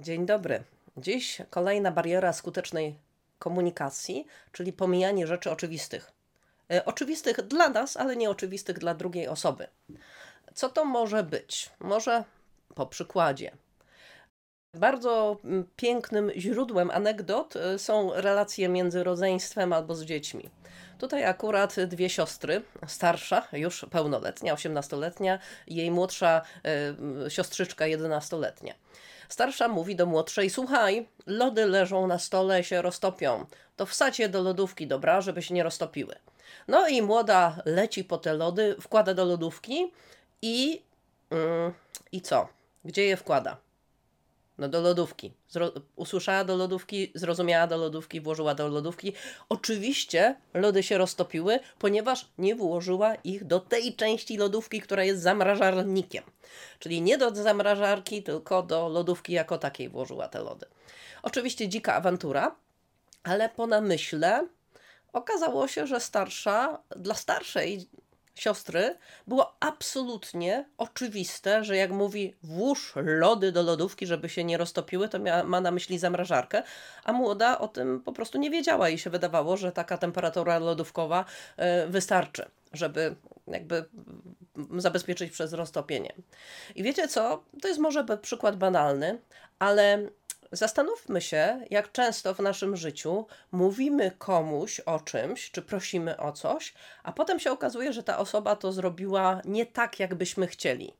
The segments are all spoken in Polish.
Dzień dobry. Dziś kolejna bariera skutecznej komunikacji, czyli pomijanie rzeczy oczywistych. E, oczywistych dla nas, ale nieoczywistych dla drugiej osoby. Co to może być? Może po przykładzie. Bardzo mm, pięknym źródłem anegdot e, są relacje między rodzeństwem albo z dziećmi. Tutaj akurat dwie siostry, starsza, już pełnoletnia, 18-letnia, jej młodsza y, siostrzyczka, 11-letnia. Starsza mówi do młodszej: Słuchaj, lody leżą na stole, się roztopią. To wsadź je do lodówki, dobra, żeby się nie roztopiły. No i młoda leci po te lody, wkłada do lodówki i. Yy, I co? Gdzie je wkłada? No do lodówki. Zro usłyszała do lodówki, zrozumiała do lodówki, włożyła do lodówki. Oczywiście lody się roztopiły, ponieważ nie włożyła ich do tej części lodówki, która jest zamrażarnikiem. Czyli nie do zamrażarki, tylko do lodówki jako takiej włożyła te lody. Oczywiście dzika awantura, ale po namyśle okazało się, że starsza, dla starszej siostry było absolutnie oczywiste, że jak mówi włóż lody do lodówki, żeby się nie roztopiły, to mia, ma na myśli zamrażarkę, a młoda o tym po prostu nie wiedziała i się wydawało, że taka temperatura lodówkowa y, wystarczy, żeby jakby zabezpieczyć przez roztopienie. I wiecie co? To jest może przykład banalny, ale Zastanówmy się, jak często w naszym życiu mówimy komuś o czymś, czy prosimy o coś, a potem się okazuje, że ta osoba to zrobiła nie tak, jakbyśmy chcieli.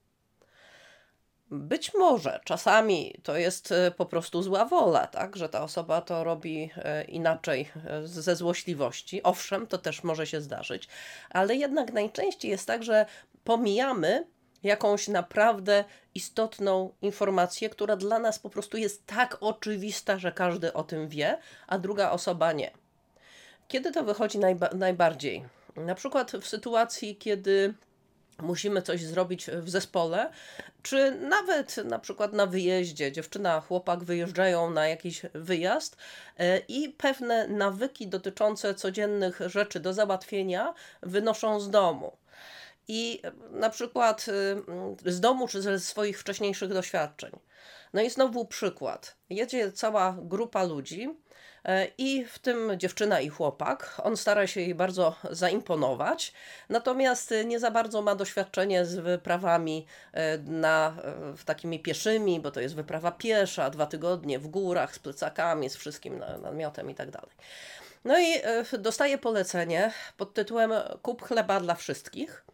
Być może czasami to jest e, po prostu zła wola, tak, że ta osoba to robi e, inaczej e, ze złośliwości. Owszem, to też może się zdarzyć, ale jednak najczęściej jest tak, że pomijamy jakąś naprawdę istotną informację, która dla nas po prostu jest tak oczywista, że każdy o tym wie, a druga osoba nie. Kiedy to wychodzi najba najbardziej? Na przykład w sytuacji, kiedy musimy coś zrobić w zespole, czy nawet na przykład na wyjeździe. Dziewczyna, chłopak wyjeżdżają na jakiś wyjazd e, i pewne nawyki dotyczące codziennych rzeczy do załatwienia wynoszą z domu. I na przykład y, z domu czy ze swoich wcześniejszych doświadczeń. No i znowu przykład. Jedzie cała grupa ludzi e, i w tym dziewczyna i chłopak. On stara się jej bardzo zaimponować, natomiast nie za bardzo ma doświadczenie z wyprawami na, takimi pieszymi, bo to jest wyprawa piesza, dwa tygodnie w górach, z plecakami, z wszystkim namiotem i tak dalej. No i dostaje polecenie pod tytułem Kup chleba dla wszystkich.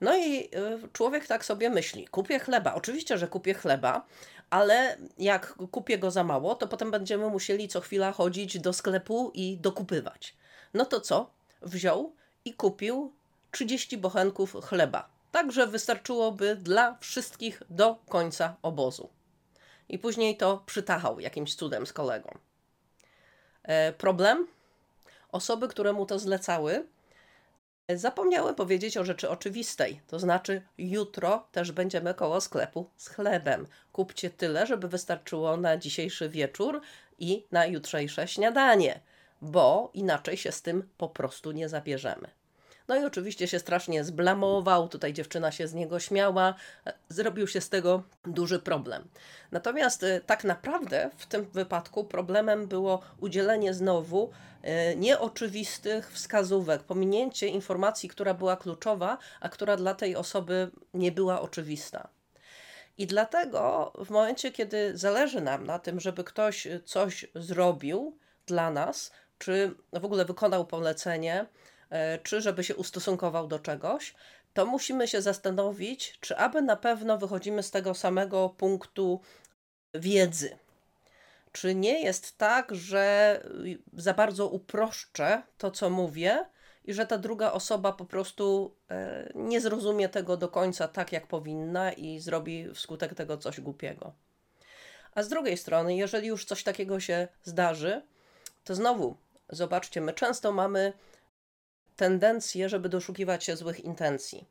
No i y, człowiek tak sobie myśli: kupię chleba. Oczywiście, że kupię chleba, ale jak kupię go za mało, to potem będziemy musieli co chwila chodzić do sklepu i dokupywać. No to co? Wziął i kupił 30 bochenków chleba. Także wystarczyłoby dla wszystkich do końca obozu. I później to przytachał jakimś cudem z kolegą. E, problem? Osoby, które mu to zlecały, Zapomniałem powiedzieć o rzeczy oczywistej, to znaczy jutro też będziemy koło sklepu z chlebem. Kupcie tyle, żeby wystarczyło na dzisiejszy wieczór i na jutrzejsze śniadanie, bo inaczej się z tym po prostu nie zabierzemy. No i oczywiście się strasznie zblamował, tutaj dziewczyna się z niego śmiała, zrobił się z tego duży problem. Natomiast y, tak naprawdę w tym wypadku problemem było udzielenie znowu y, nieoczywistych wskazówek, pominięcie informacji, która była kluczowa, a która dla tej osoby nie była oczywista. I dlatego w momencie, kiedy zależy nam na tym, żeby ktoś coś zrobił dla nas, czy w ogóle wykonał polecenie, E, czy żeby się ustosunkował do czegoś, to musimy się zastanowić, czy aby na pewno wychodzimy z tego samego punktu wiedzy. Czy nie jest tak, że za bardzo uproszczę to, co mówię, i że ta druga osoba po prostu e, nie zrozumie tego do końca tak, jak powinna i zrobi wskutek tego coś głupiego. A z drugiej strony, jeżeli już coś takiego się zdarzy, to znowu zobaczcie, my często mamy tendencję, żeby doszukiwać się złych intencji.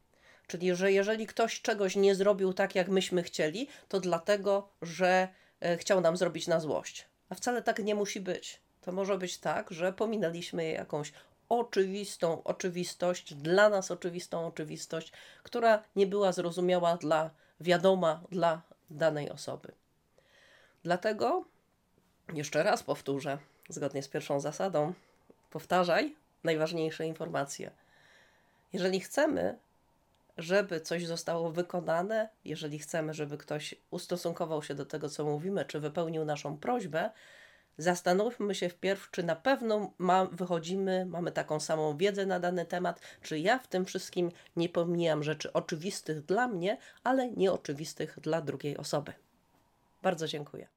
Czyli, że jeżeli ktoś czegoś nie zrobił tak, jak myśmy chcieli, to dlatego, że e, chciał nam zrobić na złość. A wcale tak nie musi być. To może być tak, że pominęliśmy jakąś oczywistą oczywistość, dla nas oczywistą oczywistość, która nie była zrozumiała dla, wiadoma dla danej osoby. Dlatego jeszcze raz powtórzę, zgodnie z pierwszą zasadą, powtarzaj najważniejsze informacje. Jeżeli chcemy, żeby coś zostało wykonane, jeżeli chcemy, żeby ktoś ustosunkował się do tego, co mówimy, czy wypełnił naszą prośbę, zastanówmy się wpierw, czy na pewno ma, wychodzimy, mamy taką samą wiedzę na dany temat, czy ja w tym wszystkim nie pomijam rzeczy oczywistych dla mnie, ale nieoczywistych dla drugiej osoby. Bardzo dziękuję.